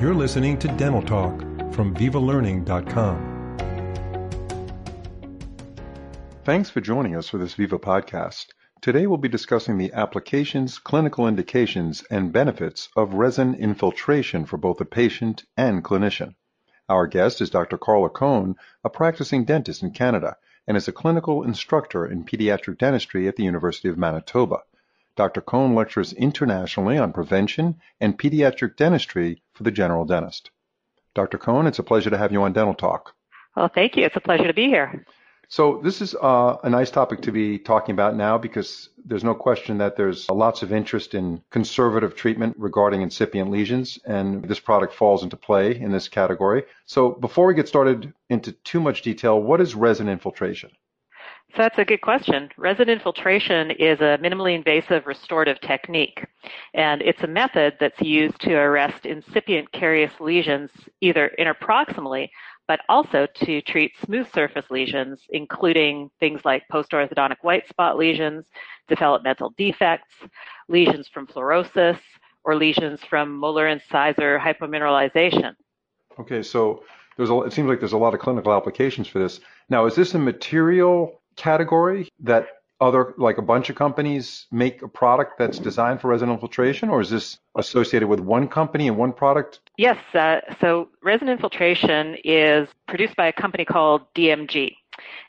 You're listening to Dental Talk from VivaLearning.com. Thanks for joining us for this Viva podcast. Today we'll be discussing the applications, clinical indications, and benefits of resin infiltration for both the patient and clinician. Our guest is Dr. Carla Cohn, a practicing dentist in Canada, and is a clinical instructor in pediatric dentistry at the University of Manitoba. Dr. Cohn lectures internationally on prevention and pediatric dentistry for the general dentist. Dr. Cohn, it's a pleasure to have you on Dental Talk. Well, thank you. It's a pleasure to be here. So this is uh, a nice topic to be talking about now because there's no question that there's lots of interest in conservative treatment regarding incipient lesions, and this product falls into play in this category. So before we get started into too much detail, what is resin infiltration? So that's a good question. Resin infiltration is a minimally invasive restorative technique, and it's a method that's used to arrest incipient carious lesions either interproximally, but also to treat smooth surface lesions, including things like post-orthodontic white spot lesions, developmental defects, lesions from fluorosis, or lesions from molar incisor hypomineralization. Okay, so there's a, it seems like there's a lot of clinical applications for this. Now, is this a material category that other like a bunch of companies make a product that's designed for resin infiltration or is this associated with one company and one product? Yes uh, so resin infiltration is produced by a company called dmg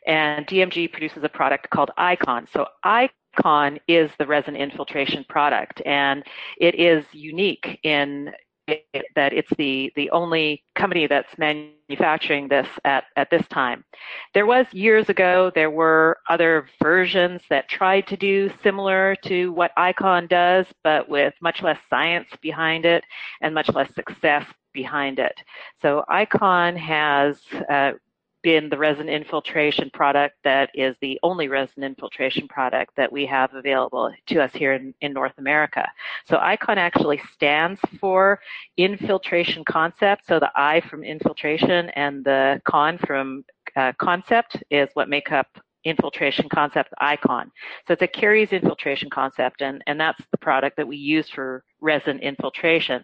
and dmg produces a product called icon. So icon is the resin infiltration product and it is unique in that it's the, the only company that's manufacturing this at, at this time. There was years ago, there were other versions that tried to do similar to what Icon does, but with much less science behind it and much less success behind it. So Icon has uh, been the resin infiltration product that is the only resin infiltration product that we have available to us here in, in North America. So ICON actually stands for infiltration concept. So the I from infiltration and the con from uh, concept is what make up infiltration concept icon. So it's a caries infiltration concept and, and that's the product that we use for resin infiltration.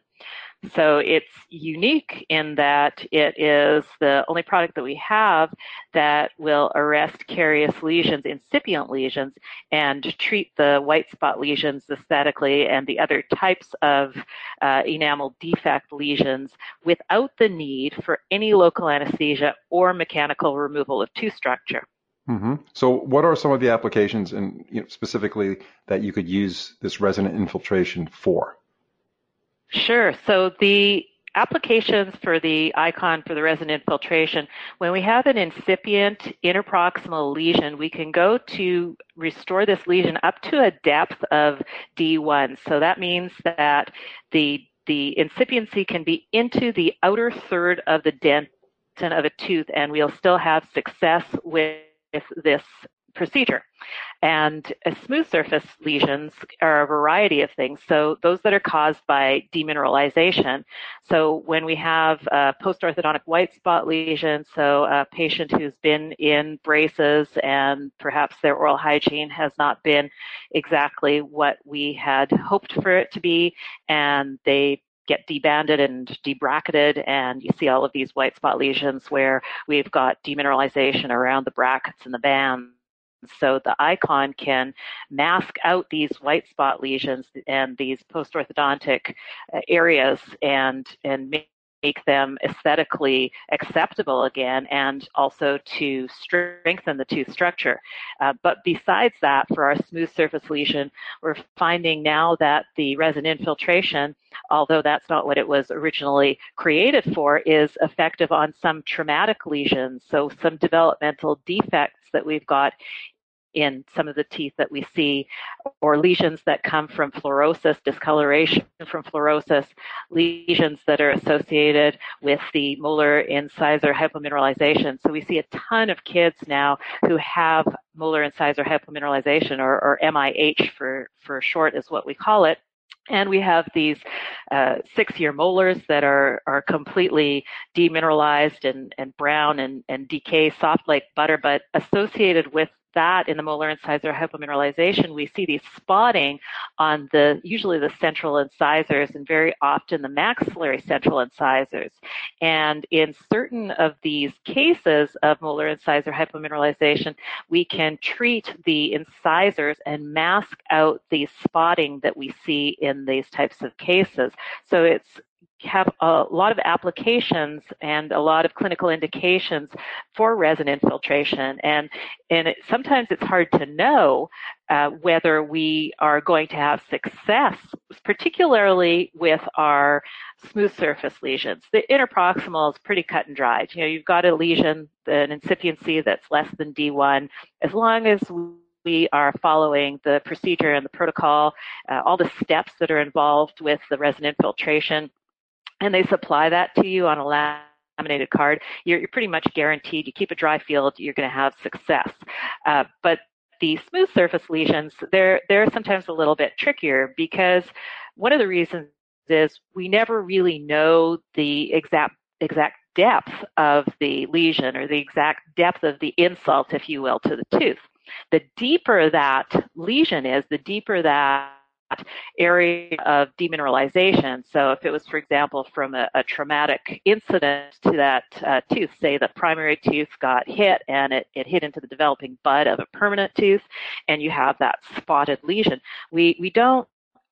So it's unique in that it is the only product that we have that will arrest carious lesions, incipient lesions, and treat the white spot lesions aesthetically and the other types of uh, enamel defect lesions without the need for any local anesthesia or mechanical removal of tooth structure. Mm-hmm. So, what are some of the applications, and you know, specifically that you could use this resin infiltration for? Sure. So the applications for the icon for the resin infiltration, when we have an incipient interproximal lesion, we can go to restore this lesion up to a depth of D1. So that means that the the incipiency can be into the outer third of the dentin of a tooth, and we'll still have success with this procedure. And uh, smooth surface lesions are a variety of things. So those that are caused by demineralization. So when we have a post-orthodontic white spot lesion, so a patient who's been in braces and perhaps their oral hygiene has not been exactly what we had hoped for it to be, and they get debanded and debracketed and you see all of these white spot lesions where we've got demineralization around the brackets and the bands so the icon can mask out these white spot lesions and these post-orthodontic uh, areas and, and make them aesthetically acceptable again and also to strengthen the tooth structure. Uh, but besides that, for our smooth surface lesion, we're finding now that the resin infiltration, although that's not what it was originally created for, is effective on some traumatic lesions. So some developmental defects that we've got in some of the teeth that we see, or lesions that come from fluorosis, discoloration from fluorosis, lesions that are associated with the molar incisor hypomineralization. So we see a ton of kids now who have molar incisor hypomineralization, or, or MIH for, for short is what we call it. And we have these uh, six-year molars that are, are completely demineralized and, and brown and, and decay, soft like butter, but associated with that in the molar incisor hypomineralization, we see these spotting on the usually the central incisors and very often the maxillary central incisors. And in certain of these cases of molar incisor hypomineralization, we can treat the incisors and mask out the spotting that we see in these types of cases. So it's have a lot of applications and a lot of clinical indications for resin infiltration. And, and it, sometimes it's hard to know uh, whether we are going to have success, particularly with our smooth surface lesions. The interproximal is pretty cut and dried. You know, you've got a lesion, an incipiency that's less than D1. As long as we are following the procedure and the protocol, uh, all the steps that are involved with the resin infiltration, and they supply that to you on a laminated card, you're, you're pretty much guaranteed. You keep a dry field, you're going to have success. Uh, but the smooth surface lesions, they're they're sometimes a little bit trickier because one of the reasons is we never really know the exact exact depth of the lesion or the exact depth of the insult, if you will, to the tooth. The deeper that lesion is, the deeper that area of demineralization. So if it was, for example, from a, a traumatic incident to that uh, tooth, say the primary tooth got hit and it, it hit into the developing bud of a permanent tooth, and you have that spotted lesion, we, we don't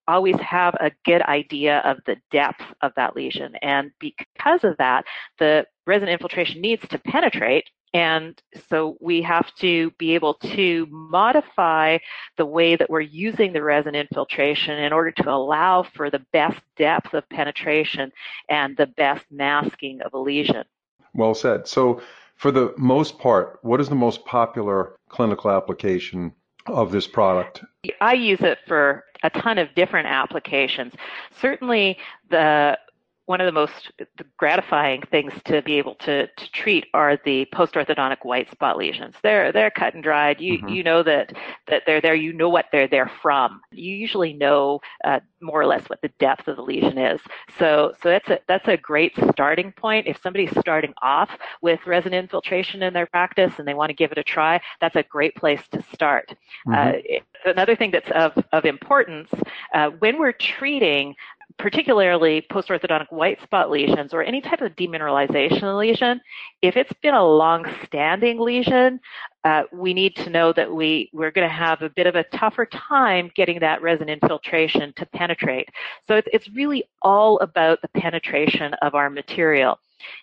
always have a good idea of the depth of that lesion. And because of that, the resin infiltration needs to penetrate and so we have to be able to modify the way that we're using the resin infiltration in order to allow for the best depth of penetration and the best masking of a lesion. Well said. So, for the most part, what is the most popular clinical application of this product? I use it for a ton of different applications. Certainly, the one of the most gratifying things to be able to, to treat are the post-orthodontic white spot lesions. They're they're cut and dried. You mm-hmm. you know that that they're there. You know what they're there from. You usually know uh, more or less what the depth of the lesion is. So so that's a that's a great starting point. If somebody's starting off with resin infiltration in their practice and they want to give it a try, that's a great place to start. Mm-hmm. Uh, another thing that's of of importance uh, when we're treating particularly post-orthodontic white spot lesions or any type of demineralization lesion, if it's been a long-standing lesion, uh, we need to know that we, we're going to have a bit of a tougher time getting that resin infiltration to penetrate. So it's, it's really all about the penetration of our material.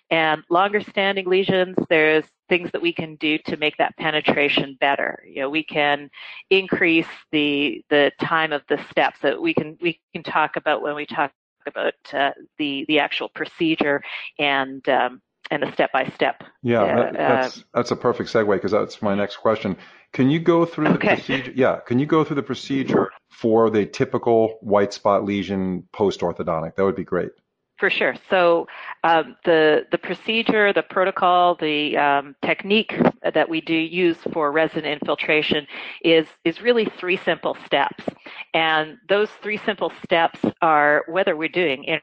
And longer standing lesions, there's things that we can do to make that penetration better. You know, we can increase the the time of the steps that we can we can talk about when we talk about uh, the the actual procedure and um, and the step by step. Yeah, uh, that, that's that's a perfect segue because that's my next question. Can you go through the okay. procedure? Yeah, can you go through the procedure for the typical white spot lesion post orthodontic? That would be great. For sure. So um, the the procedure, the protocol, the um, technique that we do use for resin infiltration is is really three simple steps, and those three simple steps are whether we're doing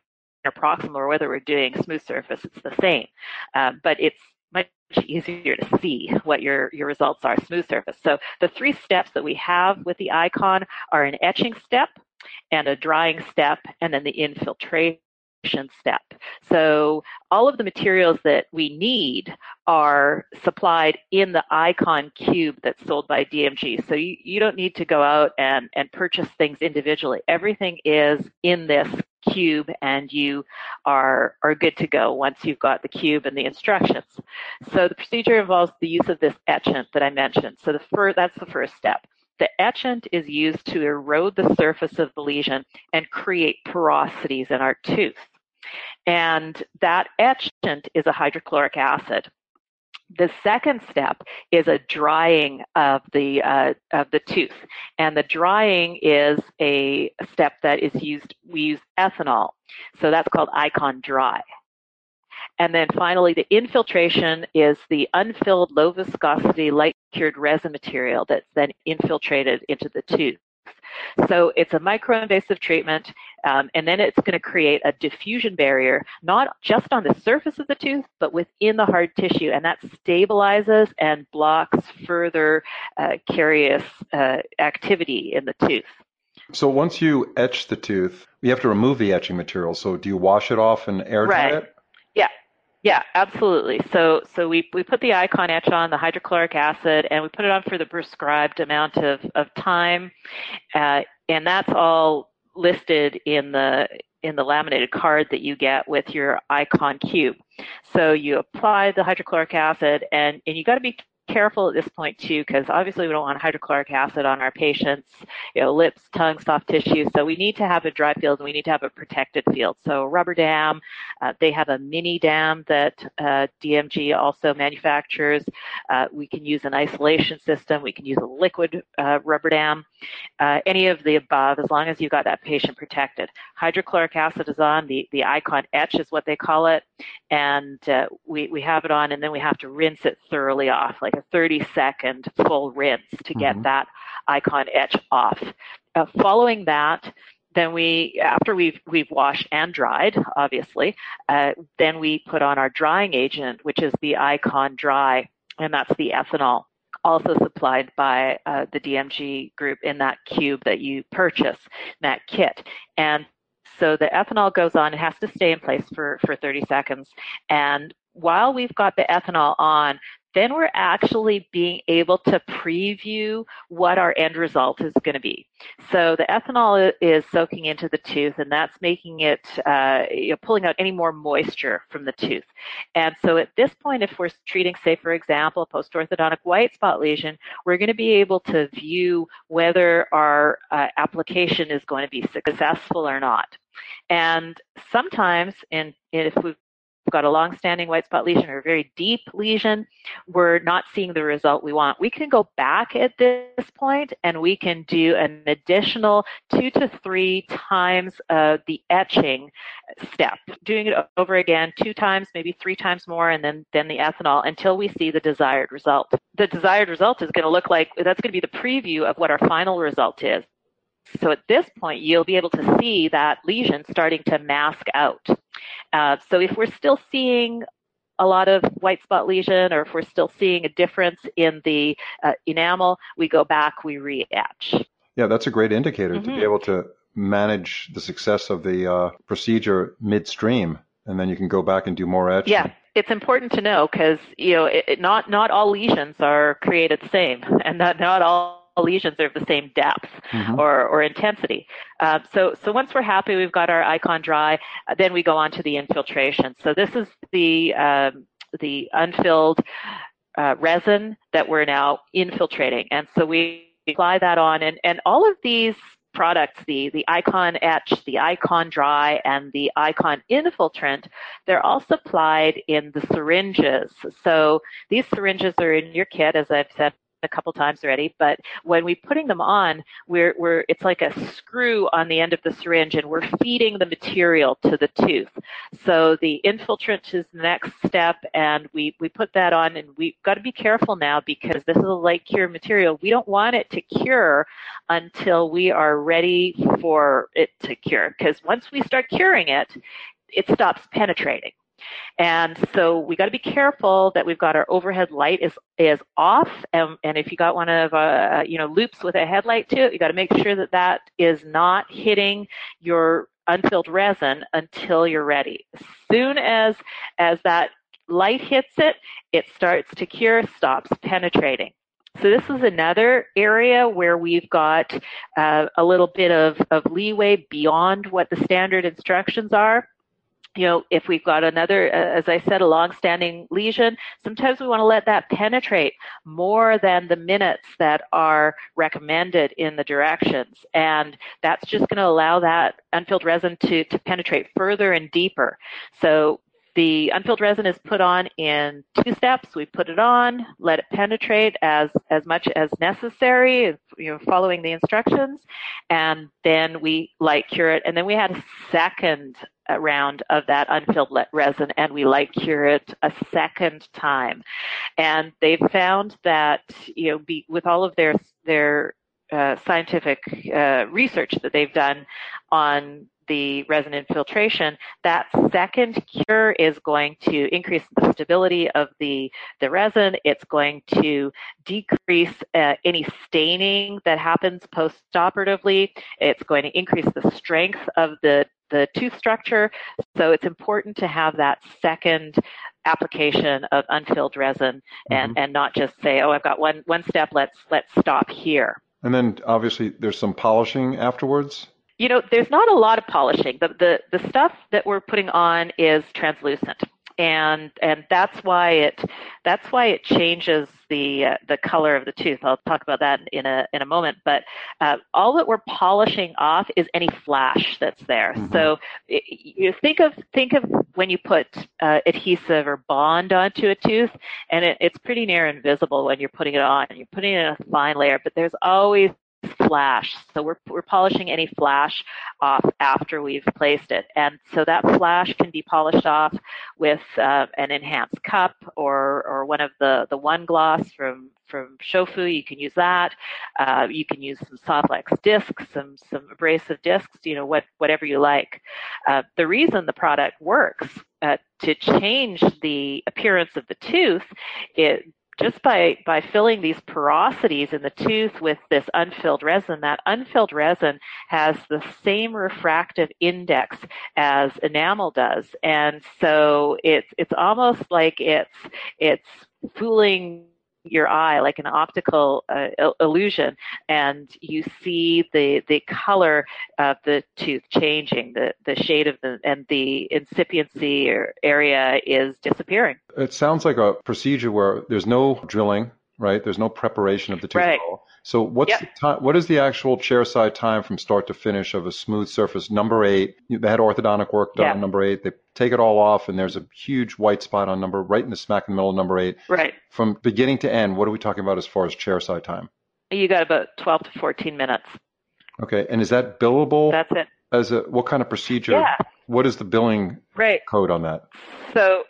interproximal or whether we're doing smooth surface, it's the same, uh, but it's much easier to see what your, your results are smooth surface. So the three steps that we have with the icon are an etching step and a drying step and then the infiltration step. So all of the materials that we need are supplied in the icon cube that's sold by DMG. So you, you don't need to go out and, and purchase things individually. Everything is in this cube and you are are good to go once you've got the cube and the instructions. So the procedure involves the use of this etchant that I mentioned. So the first that's the first step. The etchant is used to erode the surface of the lesion and create porosities in our tooth. And that etchant is a hydrochloric acid. The second step is a drying of the uh, of the tooth, and the drying is a step that is used. We use ethanol, so that's called Icon Dry. And then finally, the infiltration is the unfilled low viscosity light cured resin material that's then infiltrated into the tooth. So it's a microinvasive treatment, um, and then it's going to create a diffusion barrier, not just on the surface of the tooth, but within the hard tissue, and that stabilizes and blocks further uh, carious uh, activity in the tooth. So once you etch the tooth, you have to remove the etching material. So do you wash it off and air dry right. it? Yeah, absolutely. So so we we put the icon etch on the hydrochloric acid and we put it on for the prescribed amount of of time, uh, and that's all listed in the in the laminated card that you get with your icon cube. So you apply the hydrochloric acid and and you got to be careful at this point too, because obviously we don't want hydrochloric acid on our patients, you know, lips, tongue, soft tissue. So we need to have a dry field and we need to have a protected field. So rubber dam, uh, they have a mini dam that uh, DMG also manufactures. Uh, we can use an isolation system. We can use a liquid uh, rubber dam. Uh, any of the above, as long as you've got that patient protected. Hydrochloric acid is on. The the icon etch is what they call it, and uh, we we have it on, and then we have to rinse it thoroughly off, like a 30 second full rinse to get mm-hmm. that icon etch off. Uh, following that, then we, after we've we've washed and dried, obviously, uh, then we put on our drying agent, which is the Icon Dry, and that's the ethanol, also supplied by uh, the DMG group in that cube that you purchase, that kit. And so the ethanol goes on, it has to stay in place for, for 30 seconds. And while we've got the ethanol on, then we're actually being able to preview what our end result is going to be. So the ethanol is soaking into the tooth, and that's making it, uh, you know, pulling out any more moisture from the tooth. And so at this point, if we're treating, say, for example, a post-orthodontic white spot lesion, we're going to be able to view whether our uh, application is going to be successful or not. And sometimes, in, if we've got a long-standing white spot lesion or a very deep lesion, we're not seeing the result we want. We can go back at this point and we can do an additional two to three times uh, the etching step, doing it over again two times, maybe three times more, and then, then the ethanol until we see the desired result. The desired result is going to look like, that's going to be the preview of what our final result is. So at this point, you'll be able to see that lesion starting to mask out. Uh, so if we're still seeing a lot of white spot lesion or if we're still seeing a difference in the uh, enamel, we go back, we re-etch. Yeah, that's a great indicator mm-hmm. to be mm-hmm. able to manage the success of the uh, procedure midstream, and then you can go back and do more etch. Yeah, it's important to know because you know it, it, not not all lesions are created the same, and not not all lesions are of the same depth mm-hmm. or, or intensity. Uh, so, so once we're happy, we've got our icon dry, then we go on to the infiltration. So this is the, um, the unfilled uh, resin that we're now infiltrating. And so we apply that on and, and all of these products, the, the Icon Etch, the Icon Dry, and the Icon Infiltrant, they're all supplied in the syringes. So these syringes are in your kit, as I've said a couple times already, but when we're putting them on, we're, we're, it's like a screw on the end of the syringe and we're feeding the material to the tooth. So the infiltrant is the next step and we, we put that on and we've got to be careful now because this is a light cure material. We don't want it to cure until we are ready for it to cure because once we start curing it, it stops penetrating. And so we got to be careful that we've got our overhead light is is off, and, and if you got one of uh, you know loupes with a headlight to it, you got to make sure that that is not hitting your unfilled resin until you're ready. As soon as as that light hits it, it starts to cure, stops penetrating. So this is another area where we've got uh, a little bit of, of leeway beyond what the standard instructions are you know, if we've got another, uh, as I said, a long-standing lesion, sometimes we want to let that penetrate more than the minutes that are recommended in the directions. And that's just going to allow that unfilled resin to, to penetrate further and deeper. So the unfilled resin is put on in two steps. We put it on, let it penetrate as, as much as necessary, you know, following the instructions, and then we light cure it. And then we had a second round of that unfilled resin and we light cure it a second time. And they've found that, you know, be, with all of their, their uh, scientific uh, research that they've done on the resin infiltration, that second cure is going to increase the stability of the, the resin. It's going to decrease uh, any staining that happens post-operatively. It's going to increase the strength of the, the tooth structure. So it's important to have that second application of unfilled resin and, mm-hmm. and not just say, oh, I've got one, one step, let's, let's stop here. And then obviously there's some polishing afterwards you know, there's not a lot of polishing. The, the, the stuff that we're putting on is translucent. And, and that's why it that's why it changes the uh, the color of the tooth. I'll talk about that in a in a moment. But uh, all that we're polishing off is any flash that's there. Mm-hmm. So you think of think of when you put uh, adhesive or bond onto a tooth, and it, it's pretty near invisible when you're putting it on. You're putting it in a fine layer, but there's always flash. So we're, we're polishing any flash off after we've placed it. And so that flash can be polished off with uh, an enhanced cup or, or one of the, the OneGloss from, from Shofu. You can use that. Uh, you can use some Sof-Lex discs, some, some abrasive discs, you know, what, whatever you like. Uh, the reason the product works uh, to change the appearance of the tooth, it just by, by filling these porosities in the tooth with this unfilled resin, that unfilled resin has the same refractive index as enamel does. And so it's, it's almost like it's, it's fooling your eye like an optical uh, illusion and you see the the color of the tooth changing the the shade of the and the incipiency area is disappearing. It sounds like a procedure where there's no drilling right? There's no preparation of the tooth right. so what's yep. the time, what is the actual chairside time from start to finish of a smooth surface? Number eight they had orthodontic work done yeah. on number eight. They take it all off and there's a huge white spot on number right in the smack in the middle of number eight. Right. From beginning to end what are we talking about as far as chairside time? You got about 12 to 14 minutes. Okay and is that billable? That's it. As a what kind of procedure? Yeah. what is the billing right. code on that? So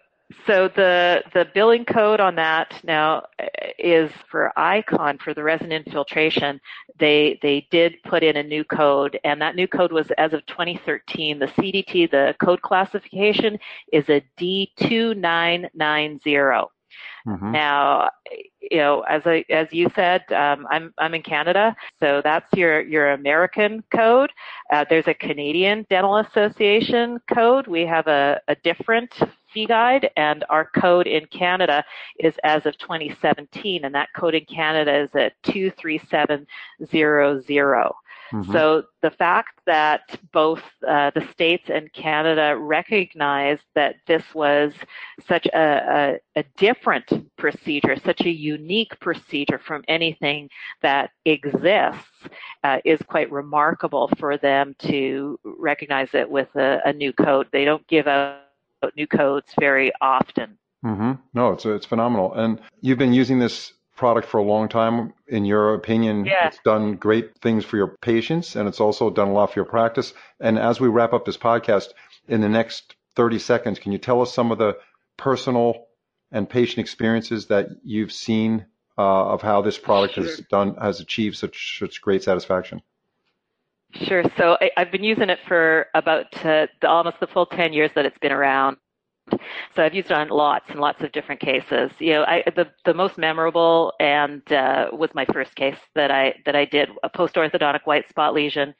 so the the billing code on that now is for Icon for the resin infiltration. They they did put in a new code, and that new code was as of 2013. The CDT, the code classification, is a D2990. Mm-hmm. Now, you know, as I, as you said, um, I'm I'm in Canada, so that's your your American code. Uh, there's a Canadian Dental Association code. We have a, a different fee guide, and our code in Canada is as of 2017, and that code in Canada is at 23700. Mm-hmm. So the fact that both uh, the states and Canada recognized that this was such a, a, a, different procedure, such a unique procedure from anything that exists, uh, is quite remarkable for them to recognize it with a, a new code. They don't give out new codes very often. Mm-hmm. No, it's it's phenomenal, and you've been using this product for a long time. In your opinion, yeah. it's done great things for your patients, and it's also done a lot for your practice. And as we wrap up this podcast, in the next 30 seconds, can you tell us some of the personal and patient experiences that you've seen uh, of how this product sure. has done has achieved such such great satisfaction? Sure. So I, have been using it for about uh, the, almost the full 10 years that it's been around. So I've used it on lots and lots of different cases. You know, I, the the most memorable and uh, was my first case that I that I did a post orthodontic white spot lesion,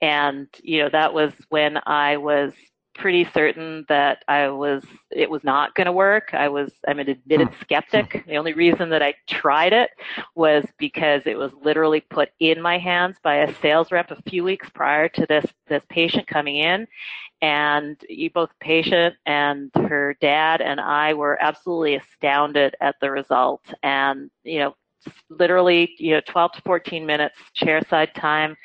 and you know that was when I was pretty certain that I was it was not going to work. I was I'm an admitted hmm. skeptic. The only reason that I tried it was because it was literally put in my hands by a sales rep a few weeks prior to this this patient coming in and you both patient and her dad and I were absolutely astounded at the result and you know literally you know 12 to 14 minutes chairside time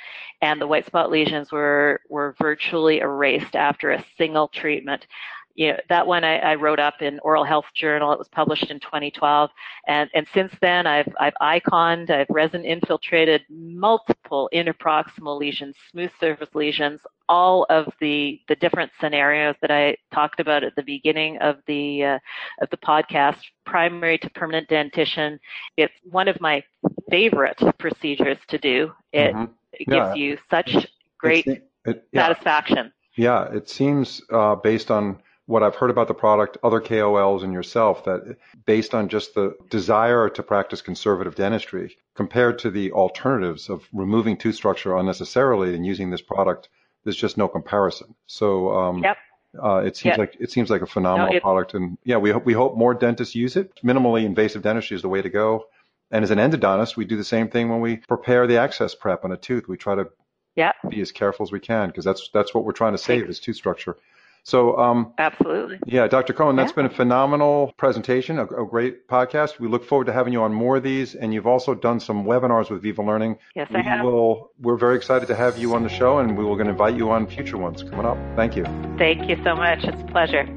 and the white spot lesions were were virtually erased after a single treatment you know, that one I, I, wrote up in Oral Health Journal. It was published in 2012, and and since then I've I've iconed, I've resin infiltrated multiple interproximal lesions, smooth surface lesions, all of the the different scenarios that I talked about at the beginning of the uh, of the podcast, primary to permanent dentition. It's one of my favorite procedures to do. It, mm-hmm. it gives yeah. you such great it, yeah. satisfaction. Yeah, it seems uh, based on what I've heard about the product, other KOLs, and yourself, that based on just the desire to practice conservative dentistry, compared to the alternatives of removing tooth structure unnecessarily and using this product, there's just no comparison. So, um, yep. Uh, it seems yep. like it seems like a phenomenal no, product, and yeah, we hope we hope more dentists use it. Minimally invasive dentistry is the way to go. And as an endodontist, we do the same thing when we prepare the access prep on a tooth. We try to yep. be as careful as we can because that's that's what we're trying to save is tooth structure. So, um, absolutely. Yeah, Dr. Cohn, that's yeah. been a phenomenal presentation, a, a, great podcast. We look forward to having you on more of these. And you've also done some webinars with Viva Learning. Yes, we I have. Will, we're very excited to have you on the show, and we will going to invite you on future ones coming up. Thank you. Thank you so much. It's a pleasure.